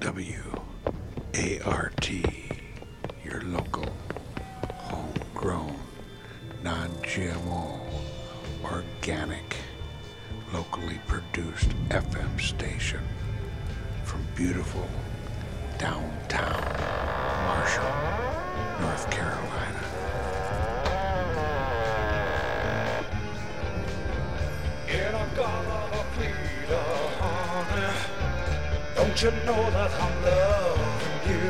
W A R T, your local, homegrown, non GMO, organic, locally produced FM station from beautiful downtown Marshall, North Carolina. Don't you know that I'm loving you?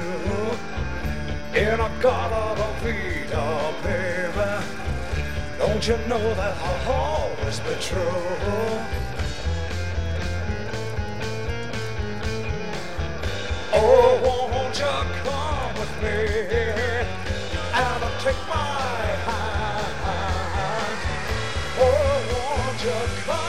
In a garden of a freedom, baby. Don't you know that I'll always be true? Oh, won't you come with me and take my hand? Oh, won't you come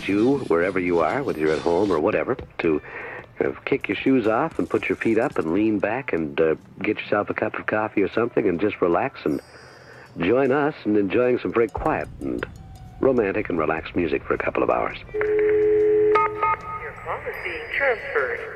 you, wherever you are, whether you're at home or whatever, to uh, kick your shoes off and put your feet up and lean back and uh, get yourself a cup of coffee or something and just relax and join us in enjoying some very quiet and romantic and relaxed music for a couple of hours. Your call is being transferred.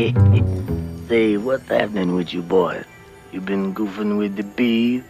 Say, what's happening with you boys? You been goofing with the bees?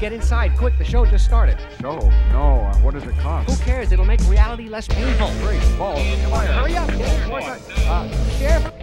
Get inside, quick. The show just started. Show? No. Uh, what does it cost? Who cares? It'll make reality less painful. Great balls. Come on, hurry up. Get. Uh, Sheriff.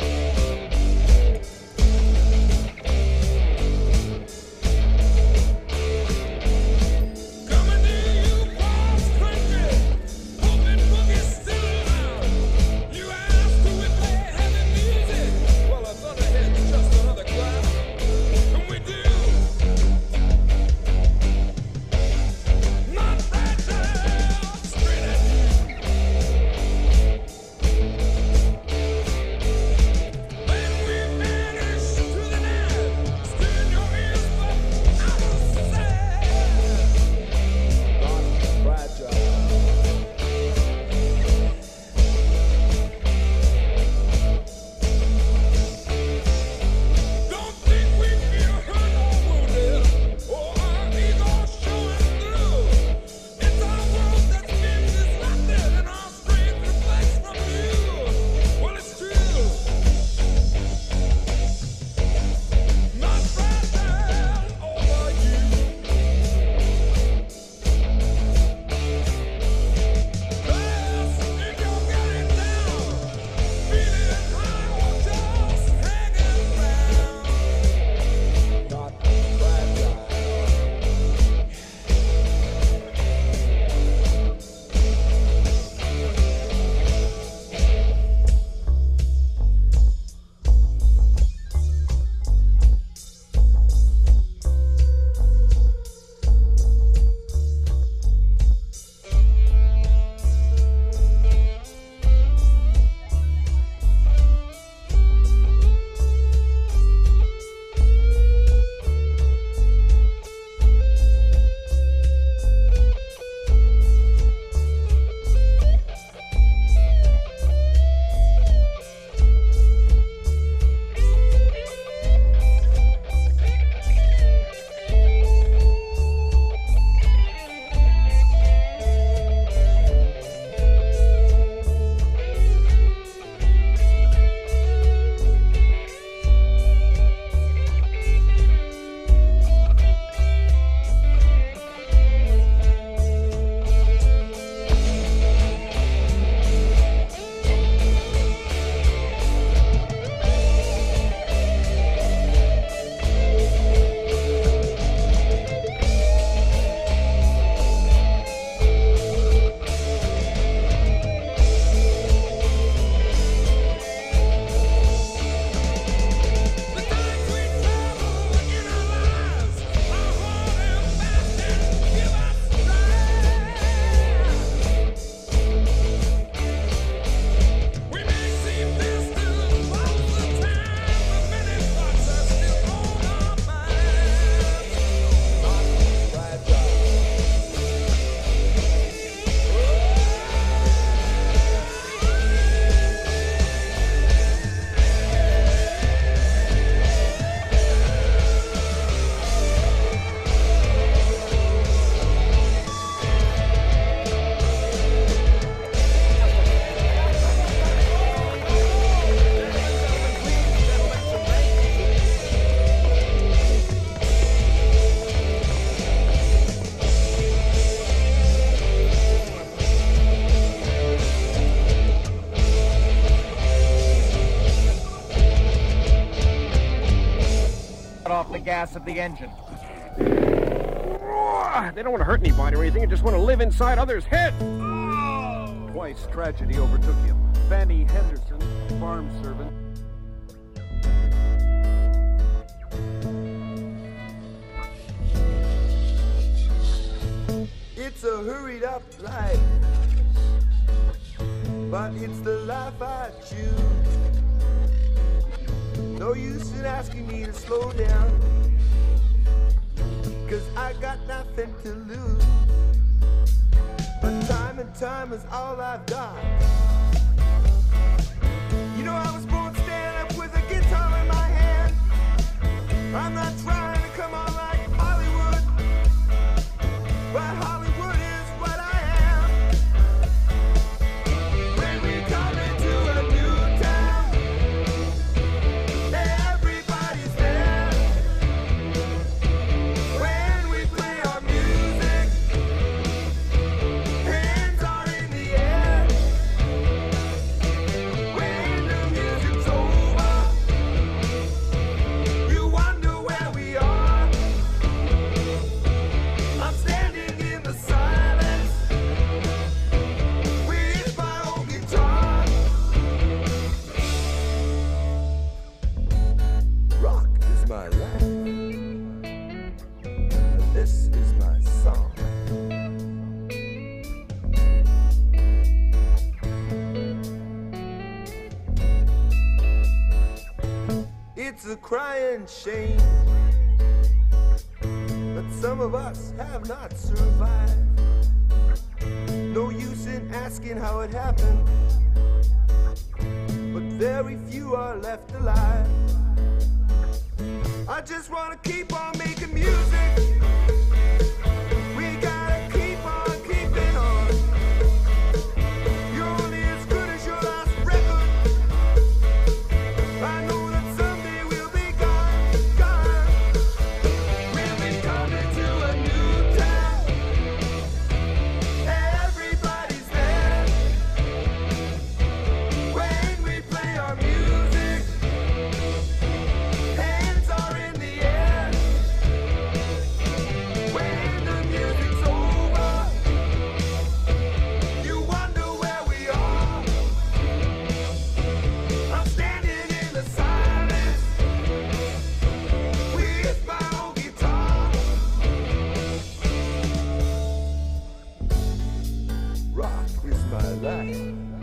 Gas of the engine. They don't want to hurt anybody or anything. They just want to live inside others' heads. Twice tragedy overtook him. Fanny Henderson, farm servant. It's a hurried up life, but it's the life I choose. No use in asking me to slow down, all I've got. shame. by that. Uh,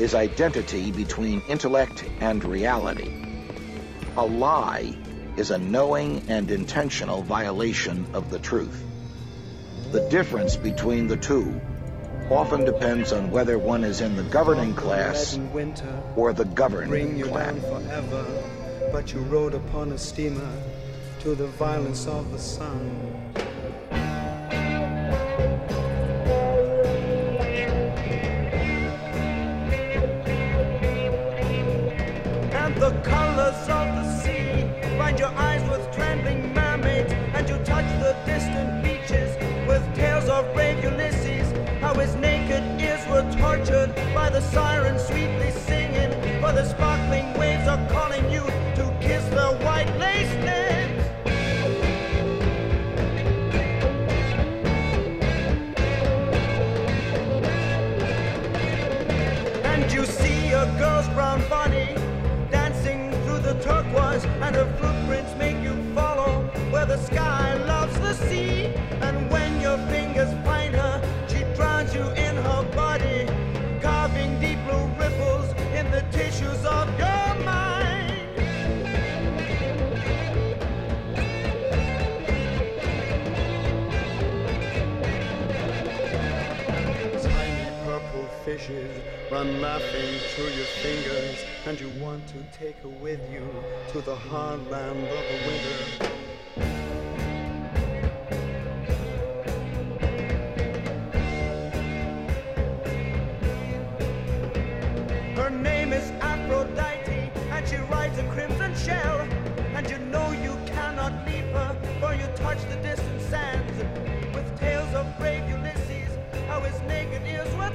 is identity between intellect and reality. A lie is a knowing and intentional violation of the truth. The difference between the two often depends on whether one is in the governing class or the governing class. But you rode upon a steamer to the violence of the sun.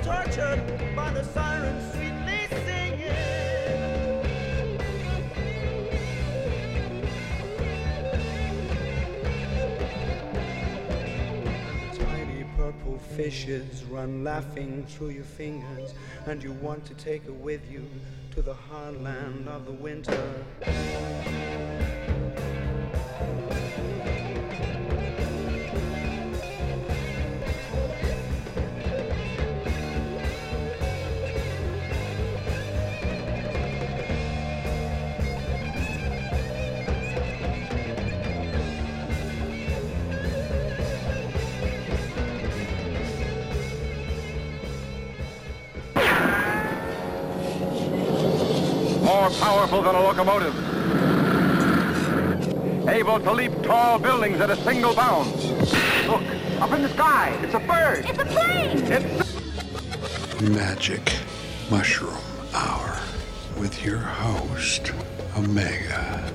Tortured by the sirens sweetly singing. Tiny purple fishes run laughing through your fingers, and you want to take her with you to the heartland of the winter. Than a locomotive. Able to leap tall buildings at a single bound. Look, up in the sky. It's a bird. It's a plane! It's Magic Mushroom Hour with your host, Omega.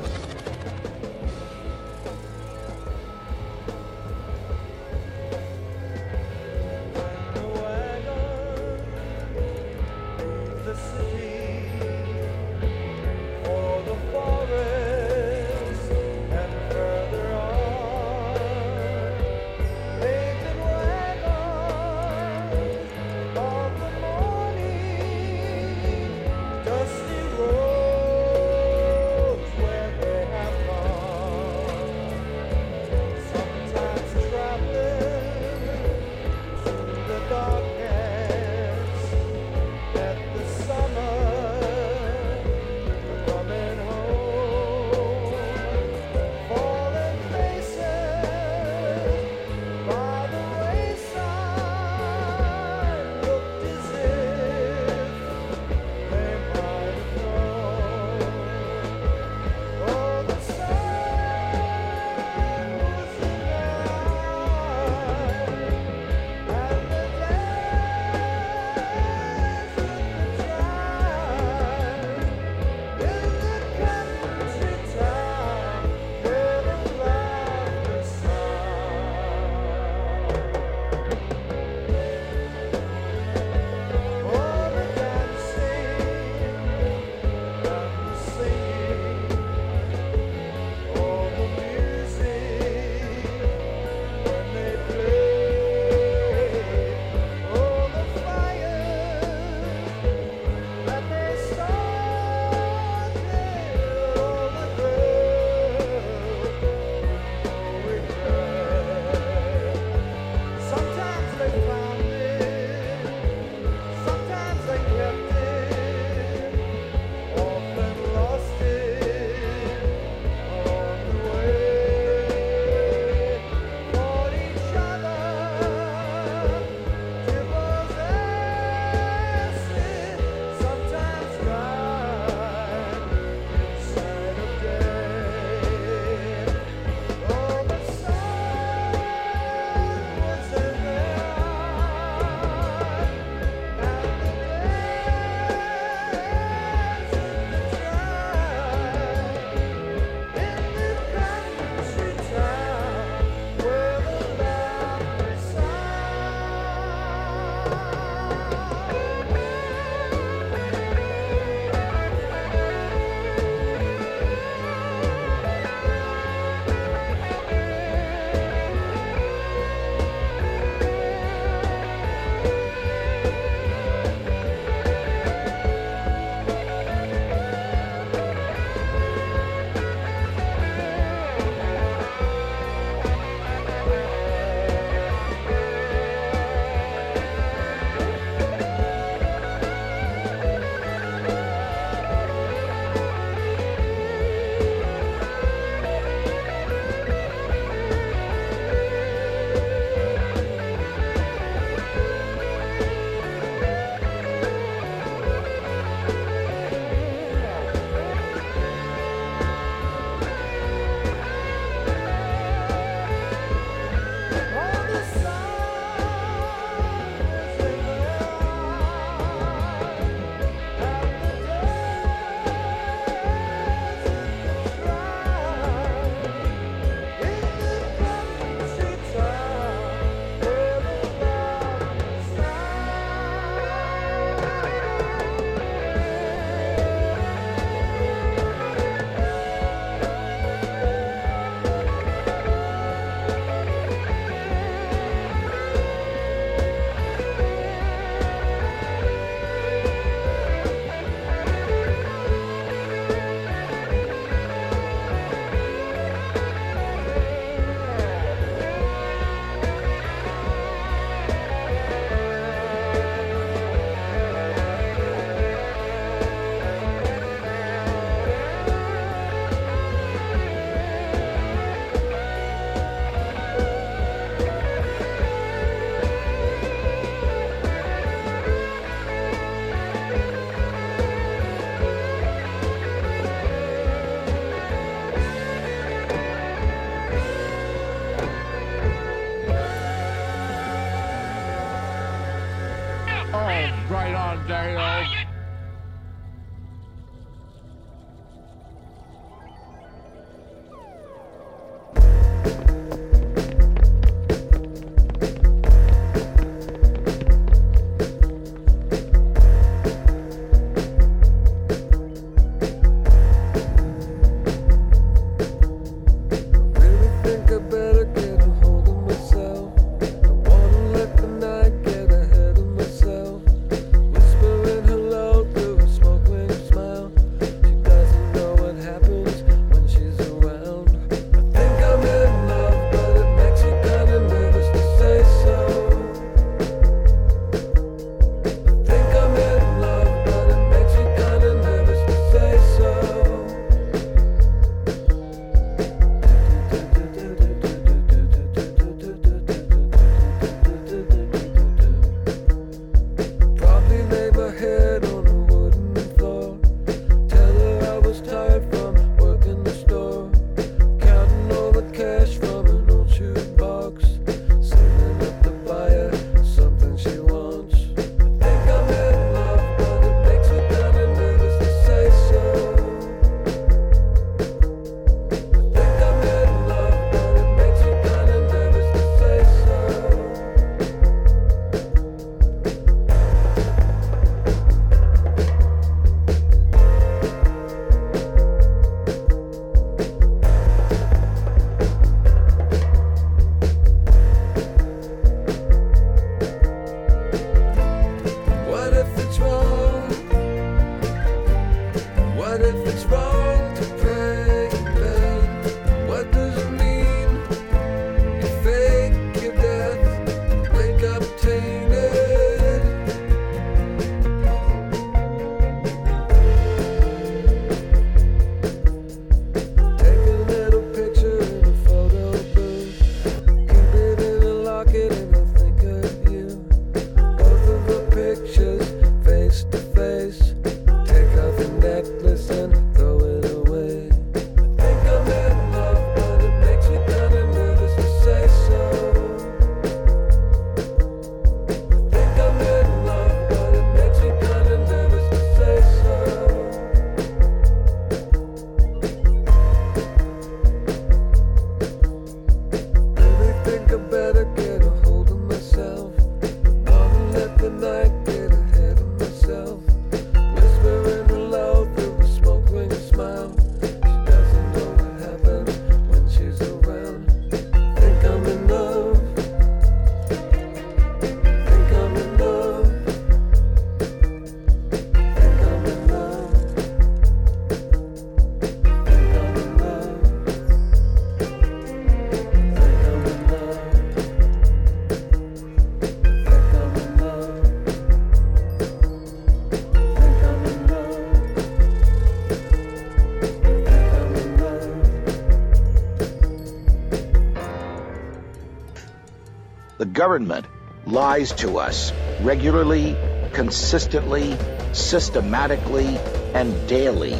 government lies to us regularly, consistently, systematically, and daily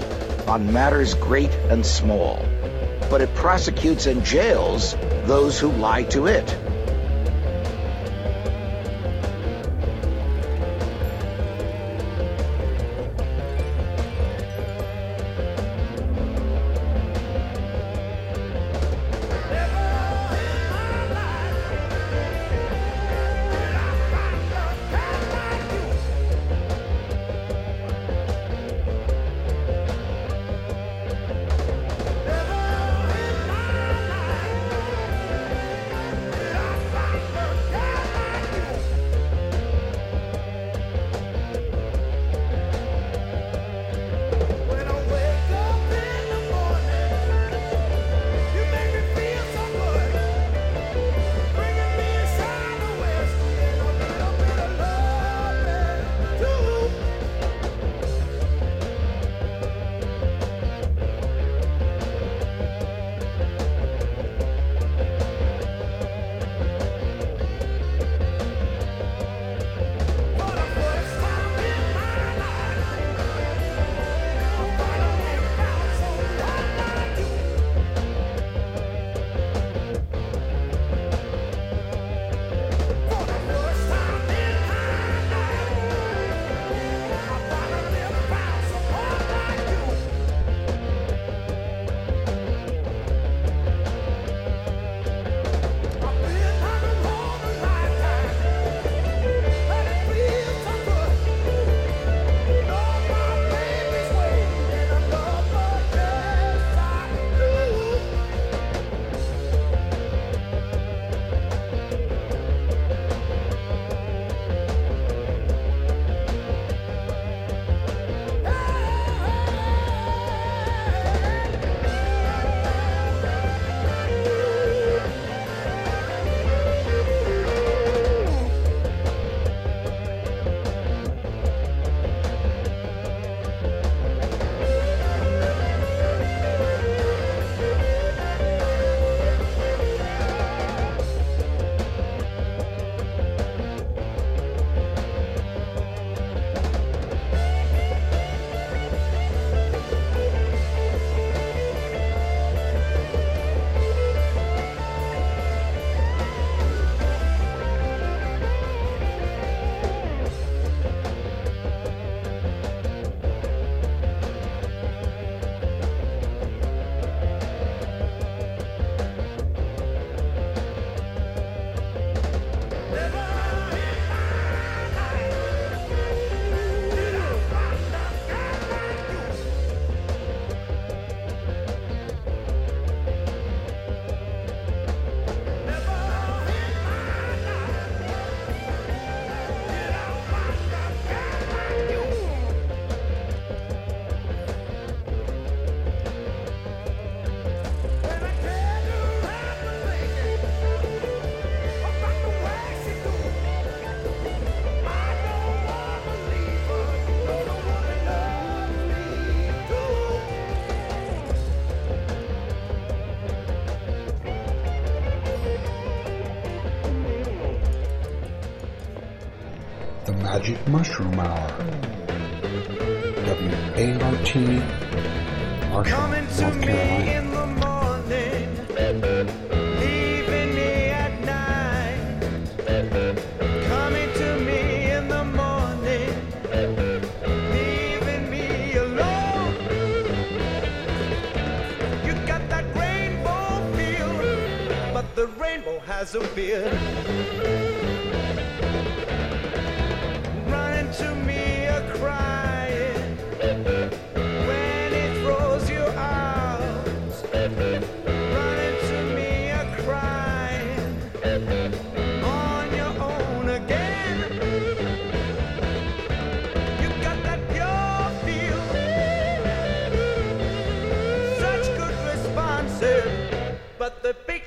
on matters great and small. But it prosecutes and jails those who lie to it. Magic Mushroom Hour. W-A-R-T, Marshall, Coming to North me Carolina. in the morning,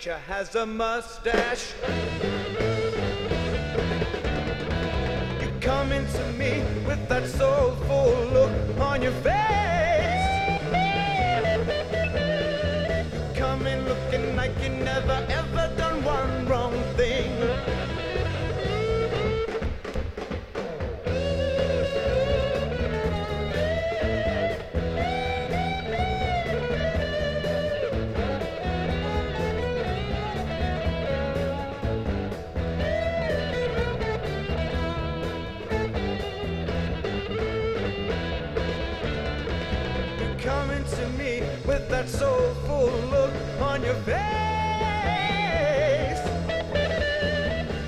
picture has a mustache. You come into me with that soulful look on your face. You coming looking like you never ever done one wrong thing. Your face.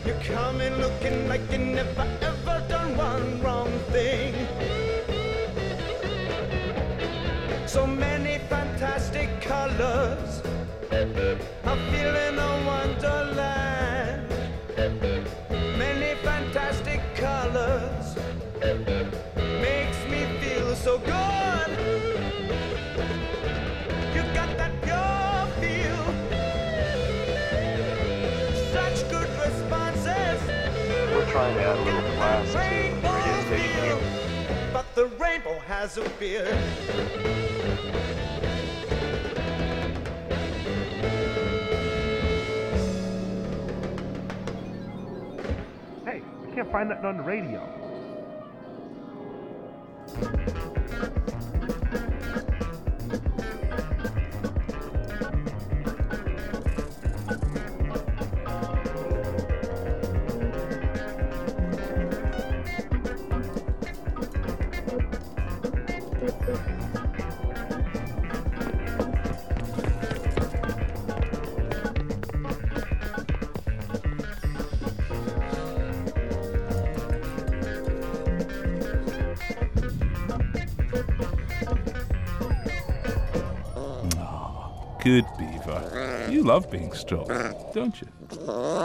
You're coming looking like you never ever done one wrong thing. So many fantastic colors. I'm feeling a wonderland. Trying to add a little class to the radio station here. But the rainbow has a beard. Hey, I can't find that on the radio. Love being stroked, don't you?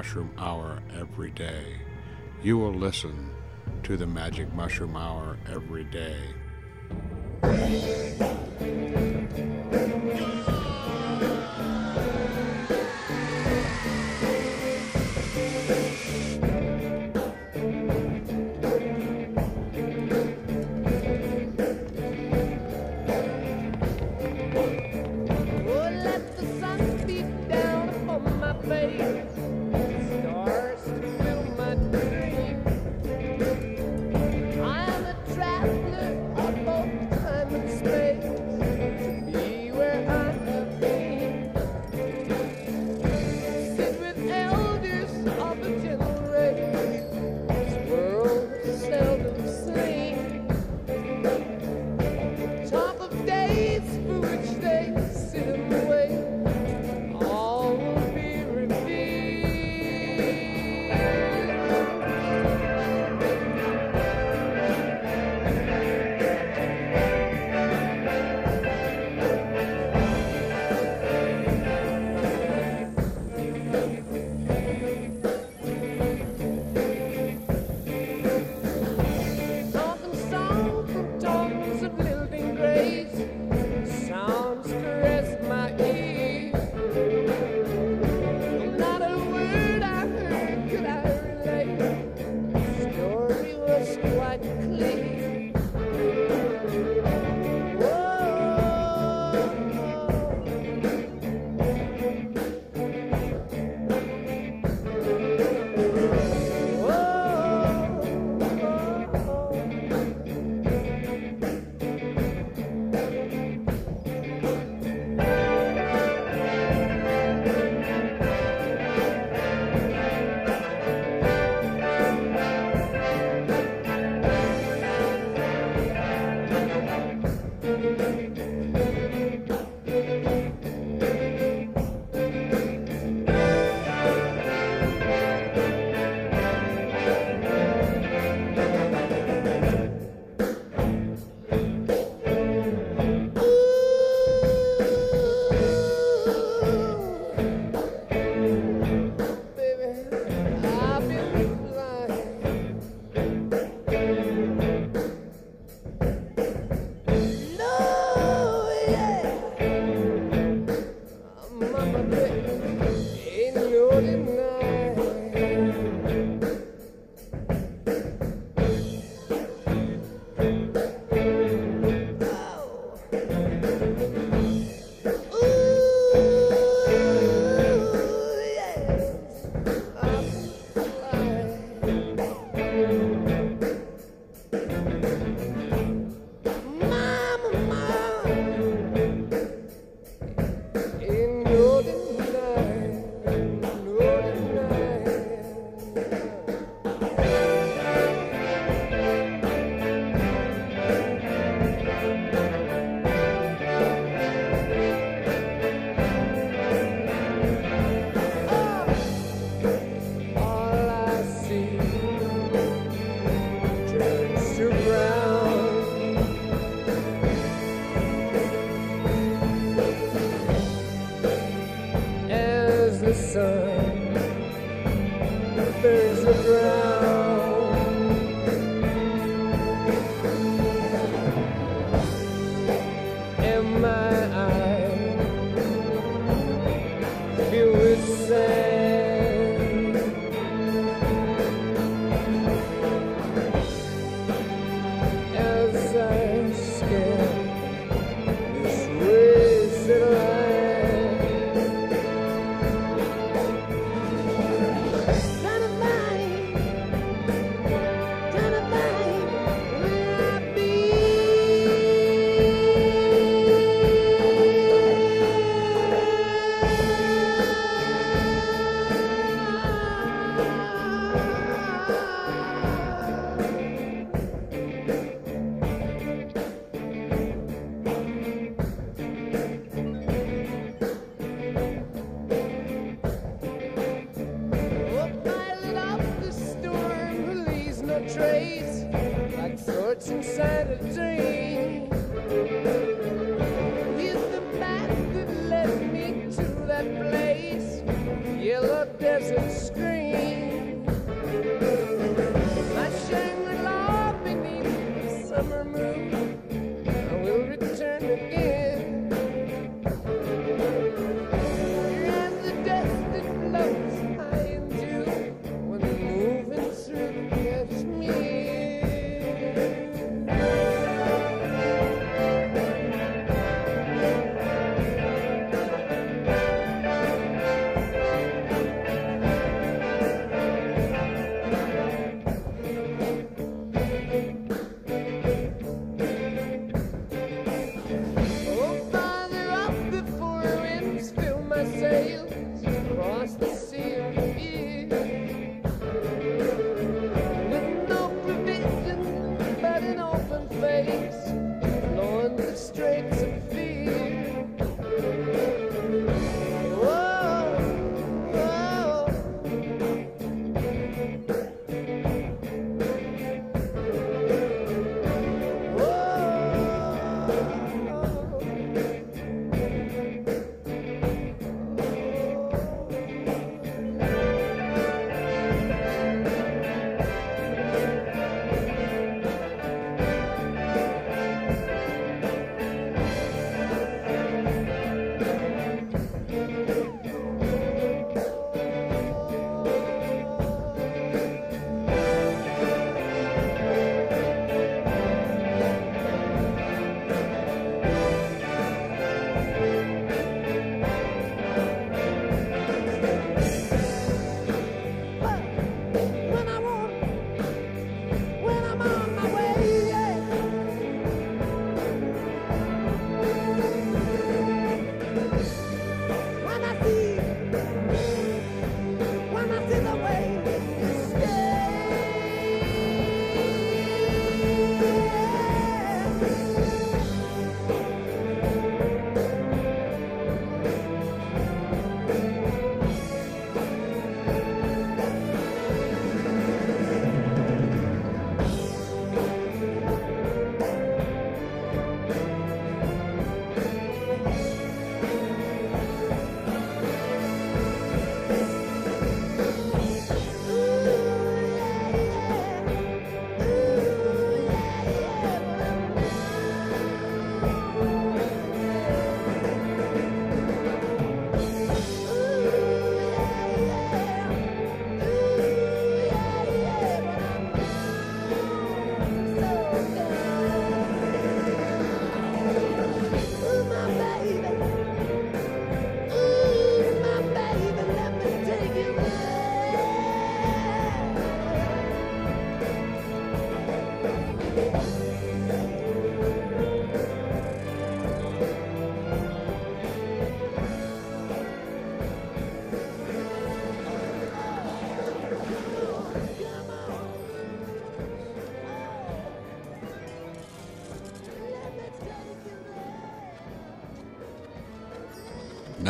Mushroom Hour every day. You will listen to the Magic Mushroom Hour every day.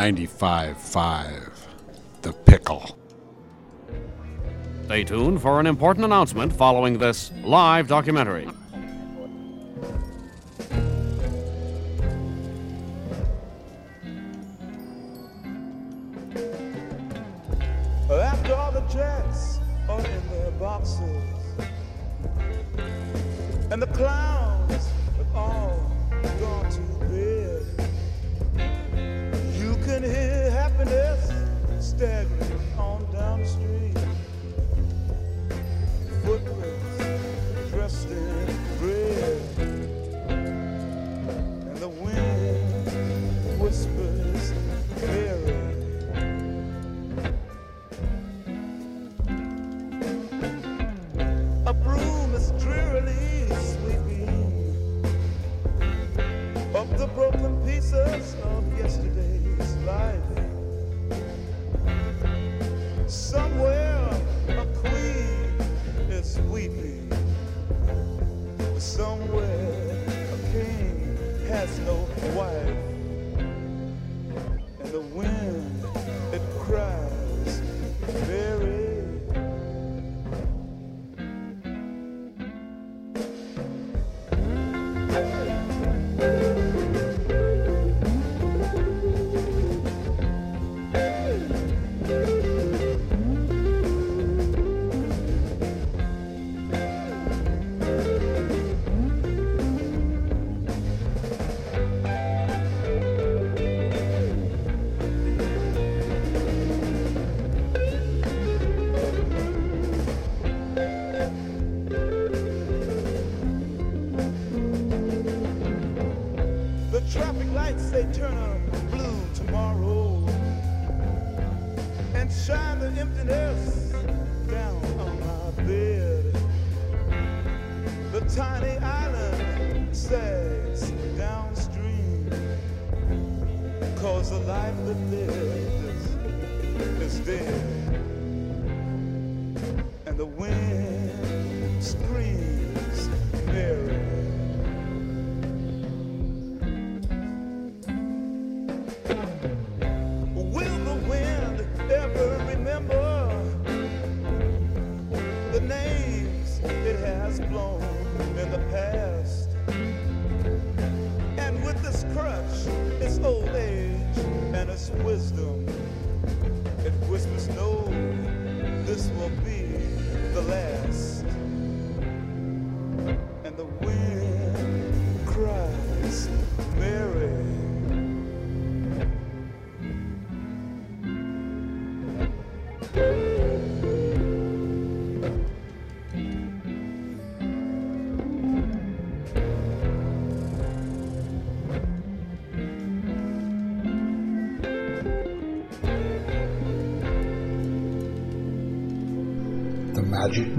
95.5 The Pickle. Stay tuned for an important announcement following this live documentary.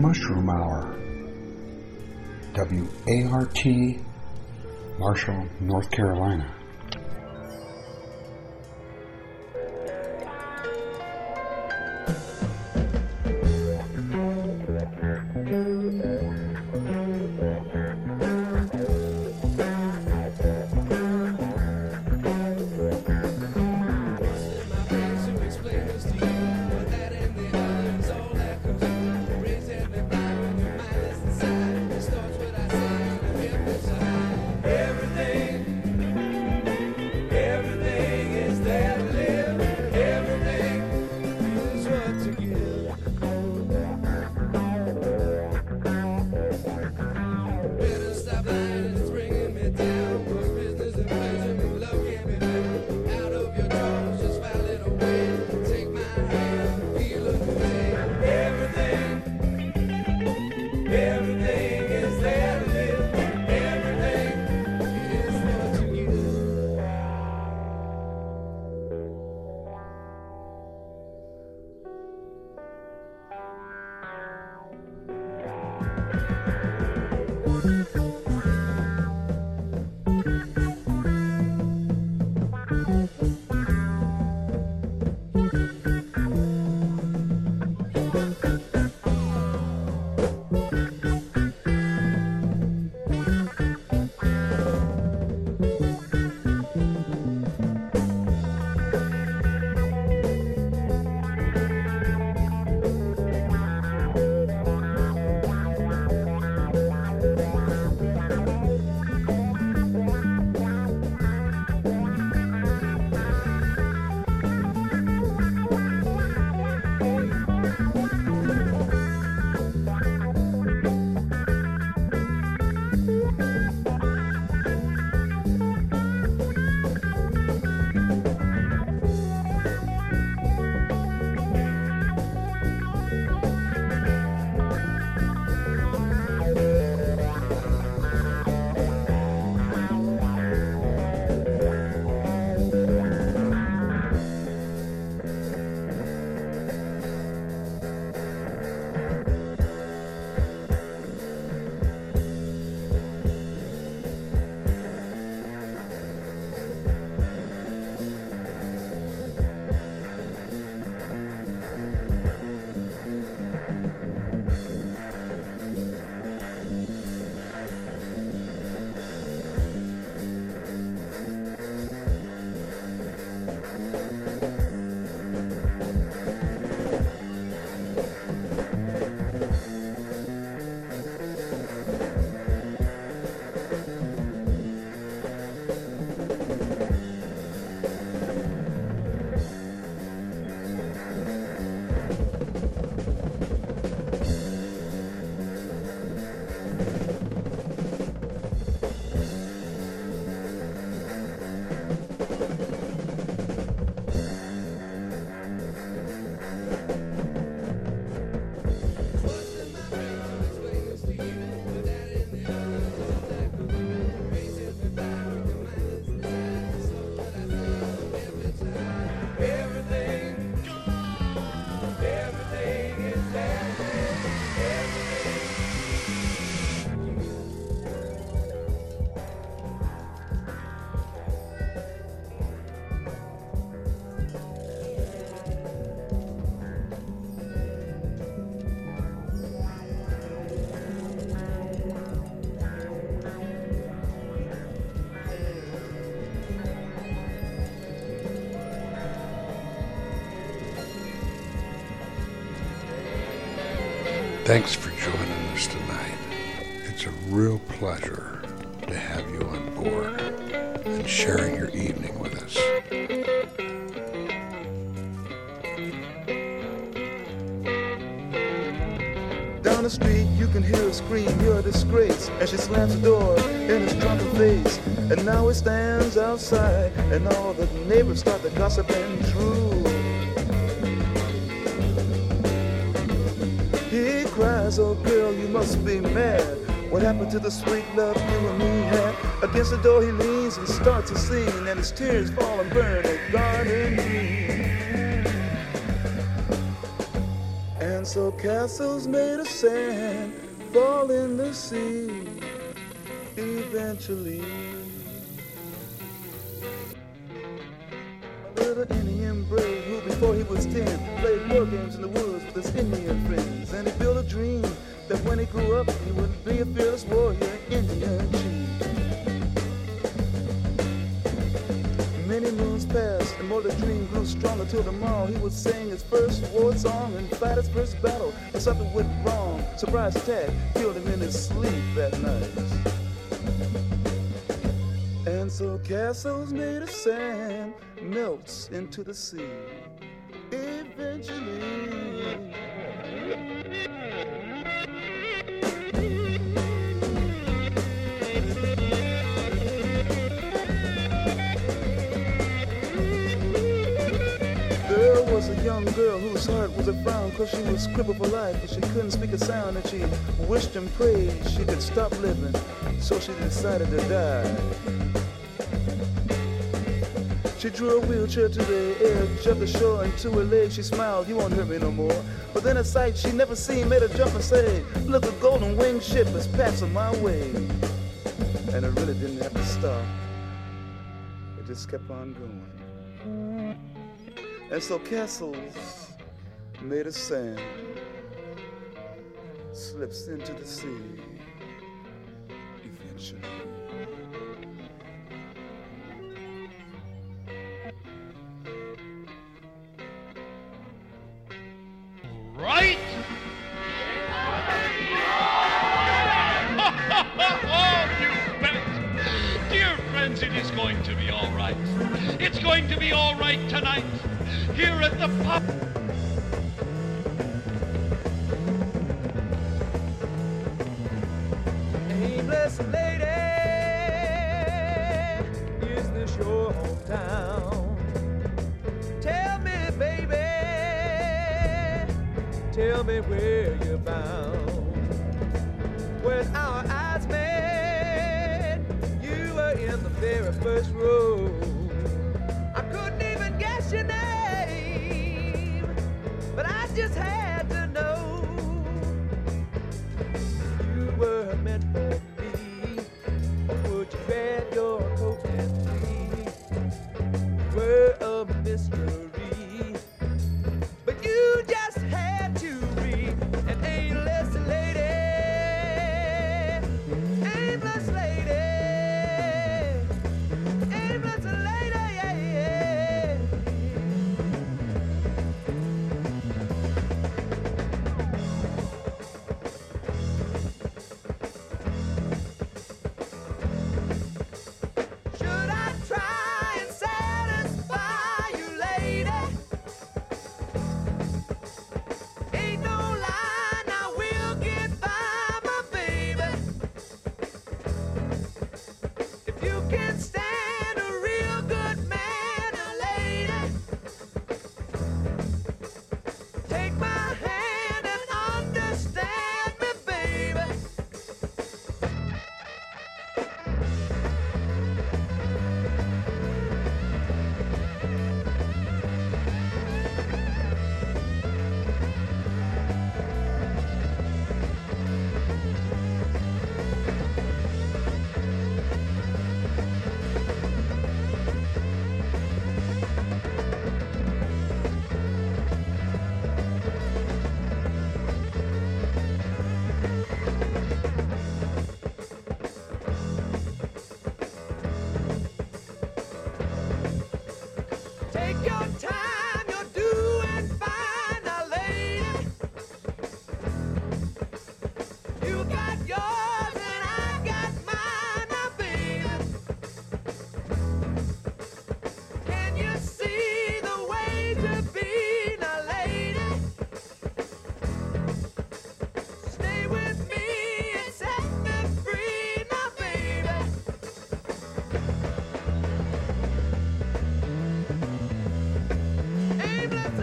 Mushroom Hour. WART, Marshall, North Carolina. Pleasure to have you on board and sharing your evening with us. Down the street, you can hear her scream, you're a disgrace. And she slams the door in his drunken face. And now he stands outside, and all the neighbors start to gossip and true. He cries, oh girl, you must be. What happened to the sweet love you and me had? Against the door he leans and starts a scene, and his tears fall and burn a garden green. And so castles made of sand fall in the sea eventually. Something went wrong. Surprise attack killed him in his sleep that night. And so castles made of sand melts into the sea. Was a young girl whose heart was a frown cause she was crippled for life and she couldn't speak a sound and she wished and prayed she could stop living so she decided to die. She drew a wheelchair to the edge of the shore and to her legs she smiled, you won't hurt me no more. But then a sight she never seen made her jump and say, look, a golden winged ship is passing my way. And it really didn't have to stop. It just kept on going. And so castles made of sand slips into the sea eventually.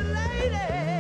lady.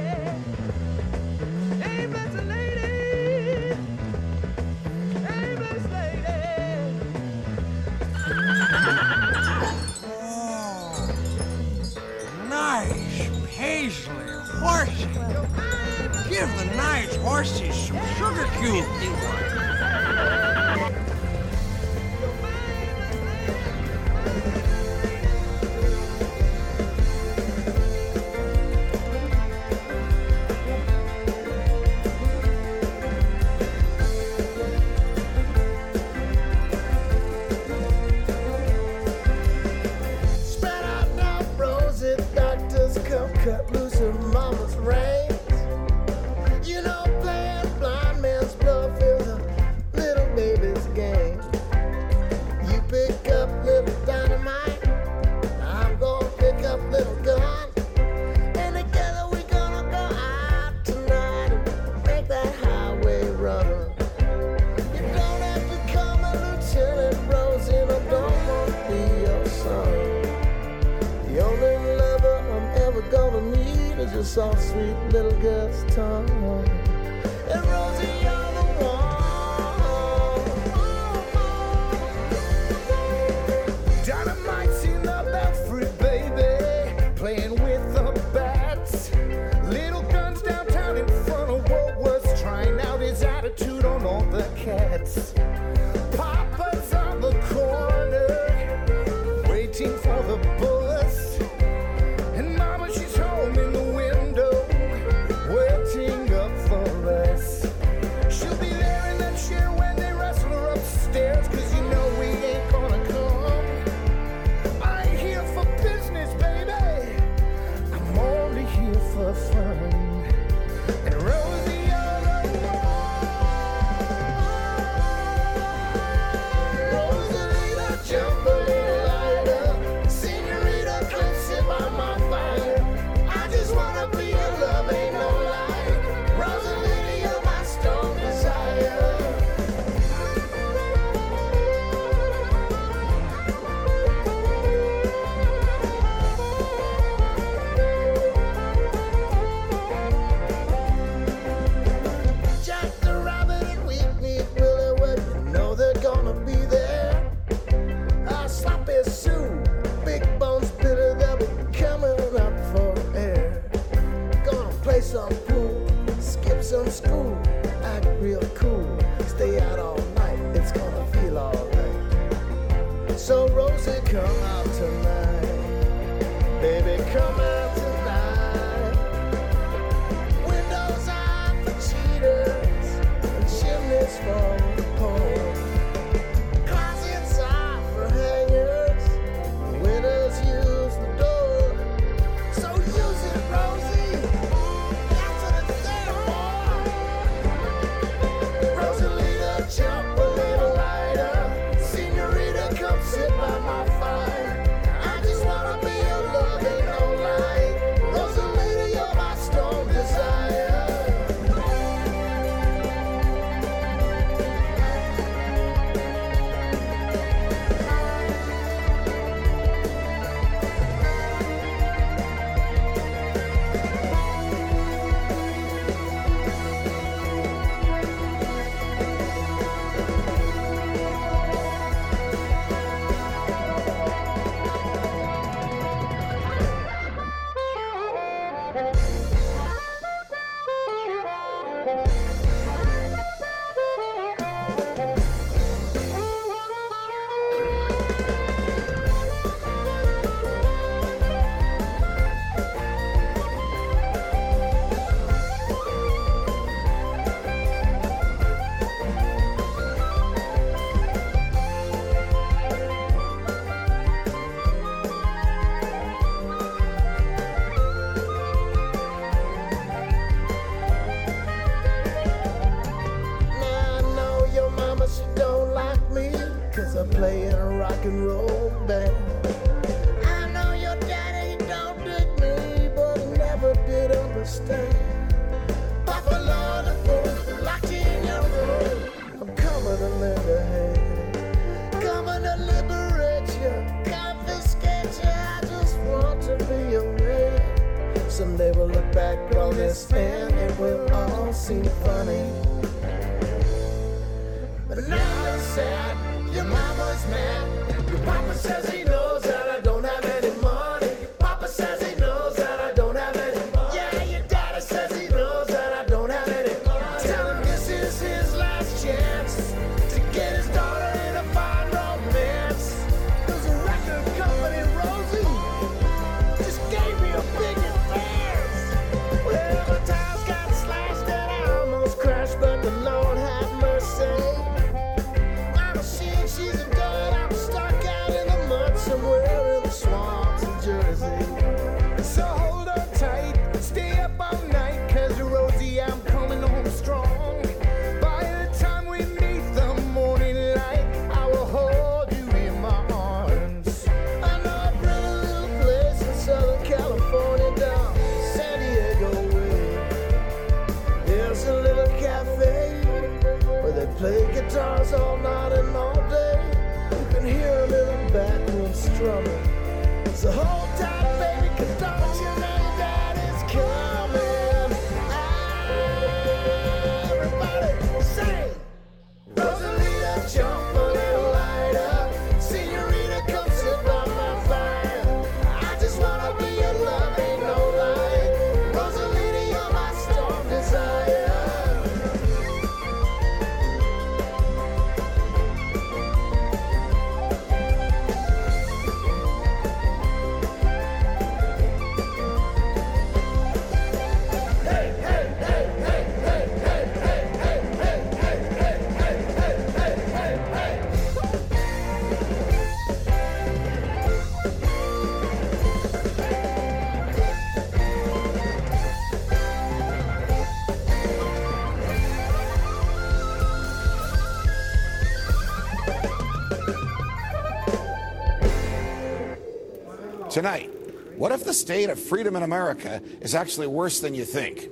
Tonight, what if the state of freedom in America is actually worse than you think?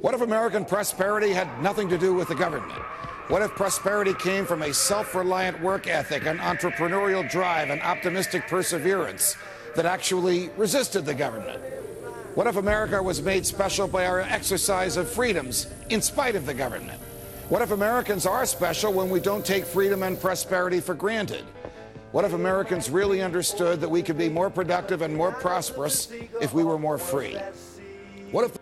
What if American prosperity had nothing to do with the government? What if prosperity came from a self reliant work ethic, an entrepreneurial drive, and optimistic perseverance that actually resisted the government? What if America was made special by our exercise of freedoms in spite of the government? What if Americans are special when we don't take freedom and prosperity for granted? What if Americans really understood that we could be more productive and more prosperous if we were more free? What if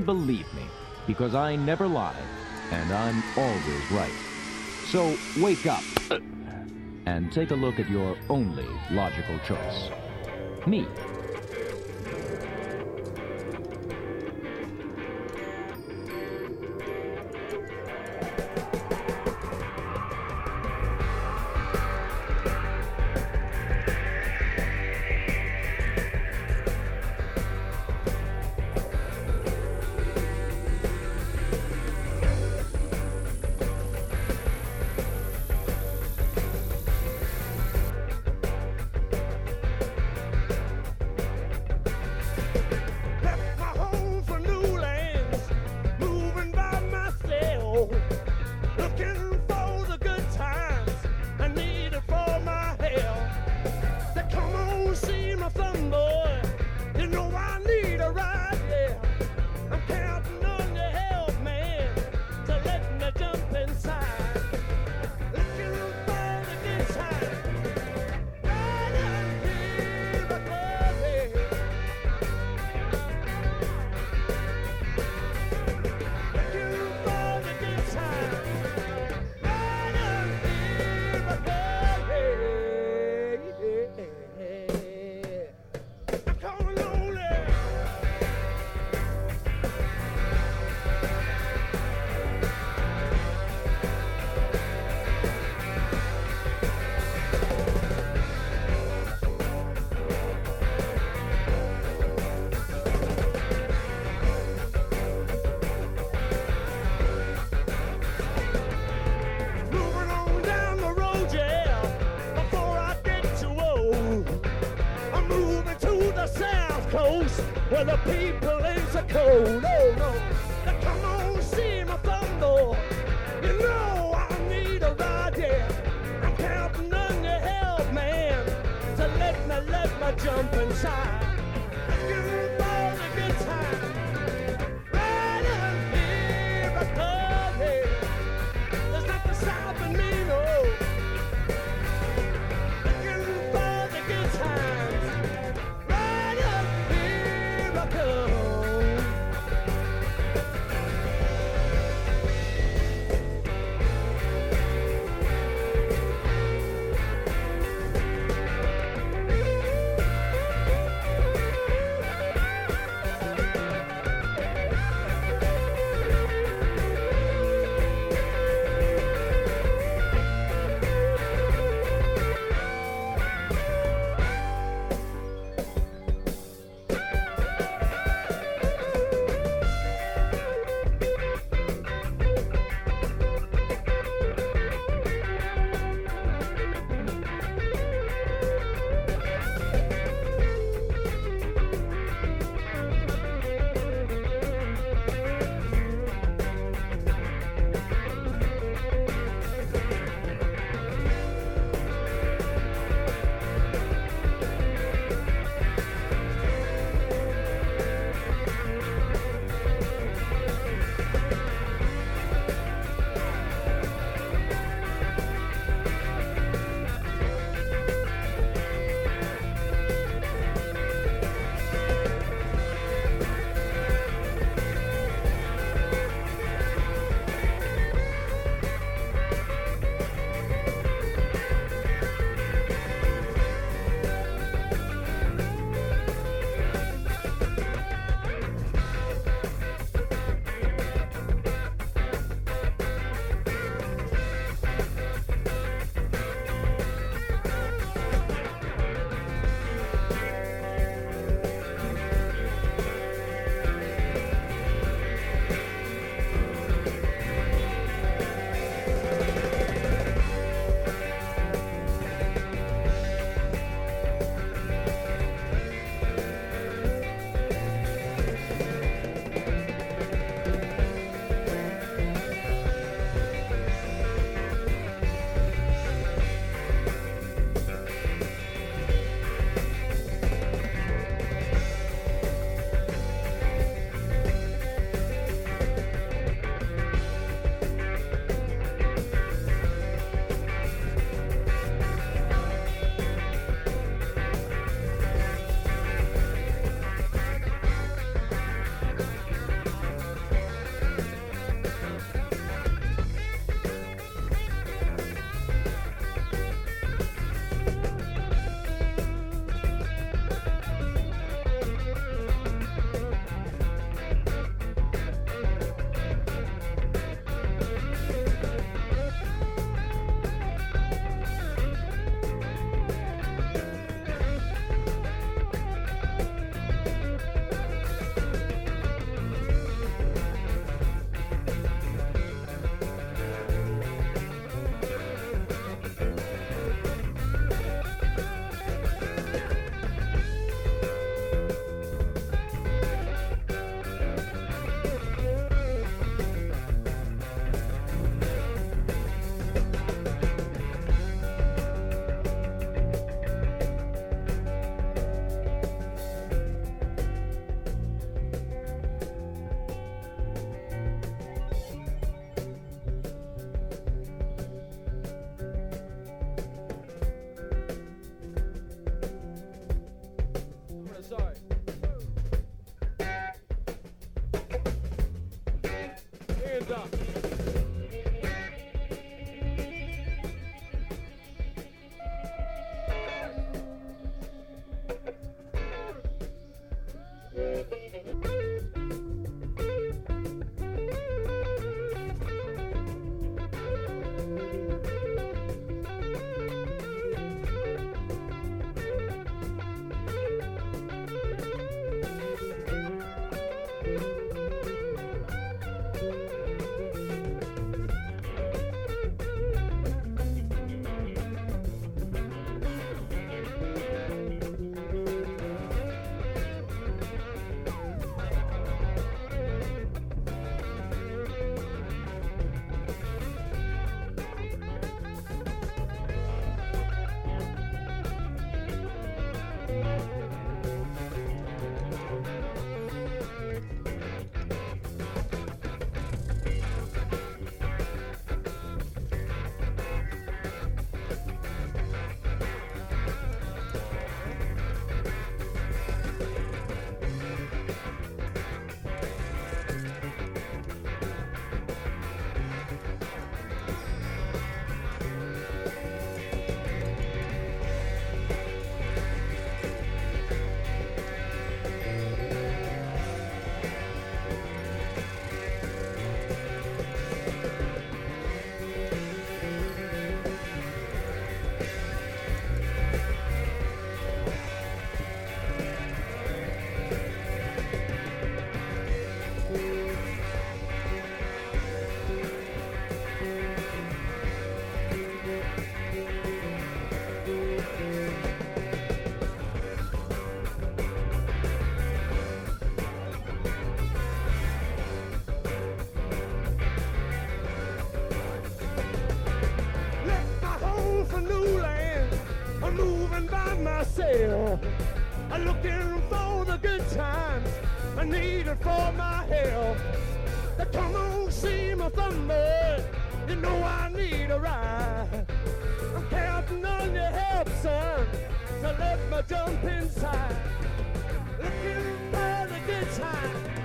can believe me because I never lie and I'm always right. So wake up and take a look at your only logical choice. Me. jail. Living by myself. I'm looking for the good times. I need it for my health. Now come on, see my thunder. You know I need a ride. I'm counting on your help, son, to let me jump inside. Looking for the good time.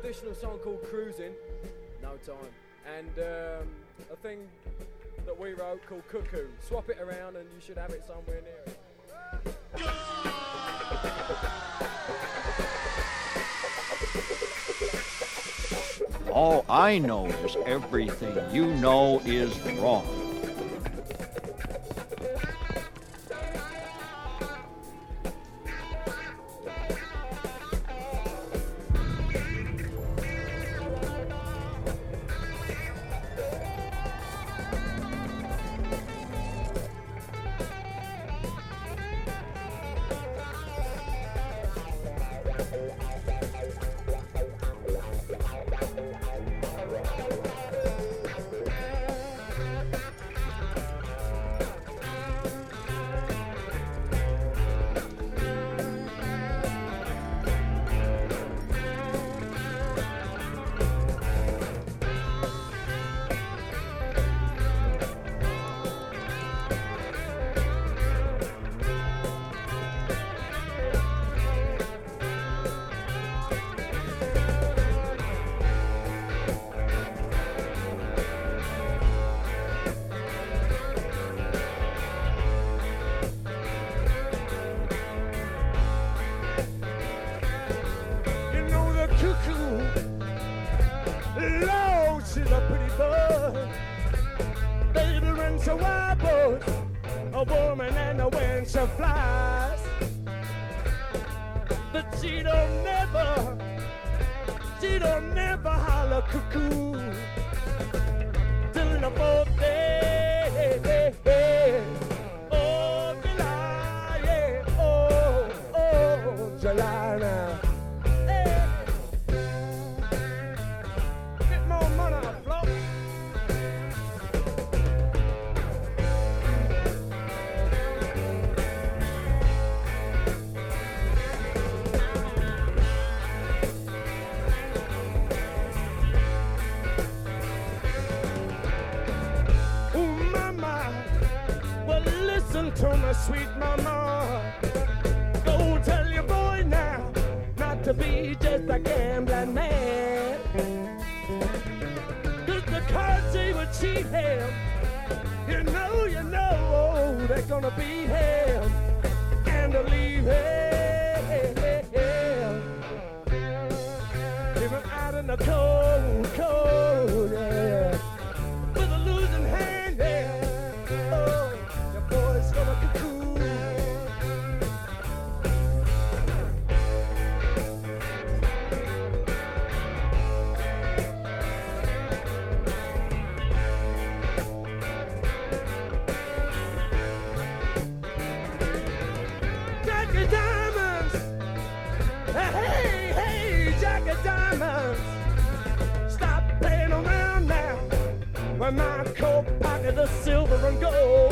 Traditional song called Cruising. No time. And um, a thing that we wrote called Cuckoo. Swap it around and you should have it somewhere near it. All I know is everything you know is wrong. Listen to my sweet mama. Go tell your boy now not to be just a gambling man. Cause the cards they would cheat him. You know, you know, they're gonna be him and to leave him. Even out in the cold, cold, my coat pocket of the silver and gold.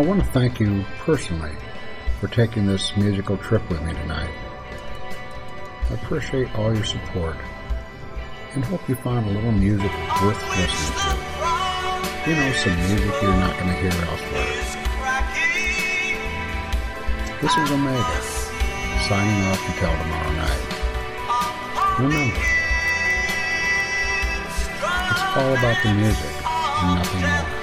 I want to thank you personally for taking this musical trip with me tonight. I appreciate all your support and hope you find a little music worth listening to. You know, some music you're not going to hear elsewhere. This is Omega, signing off until tomorrow night. Remember, it's all about the music and nothing more.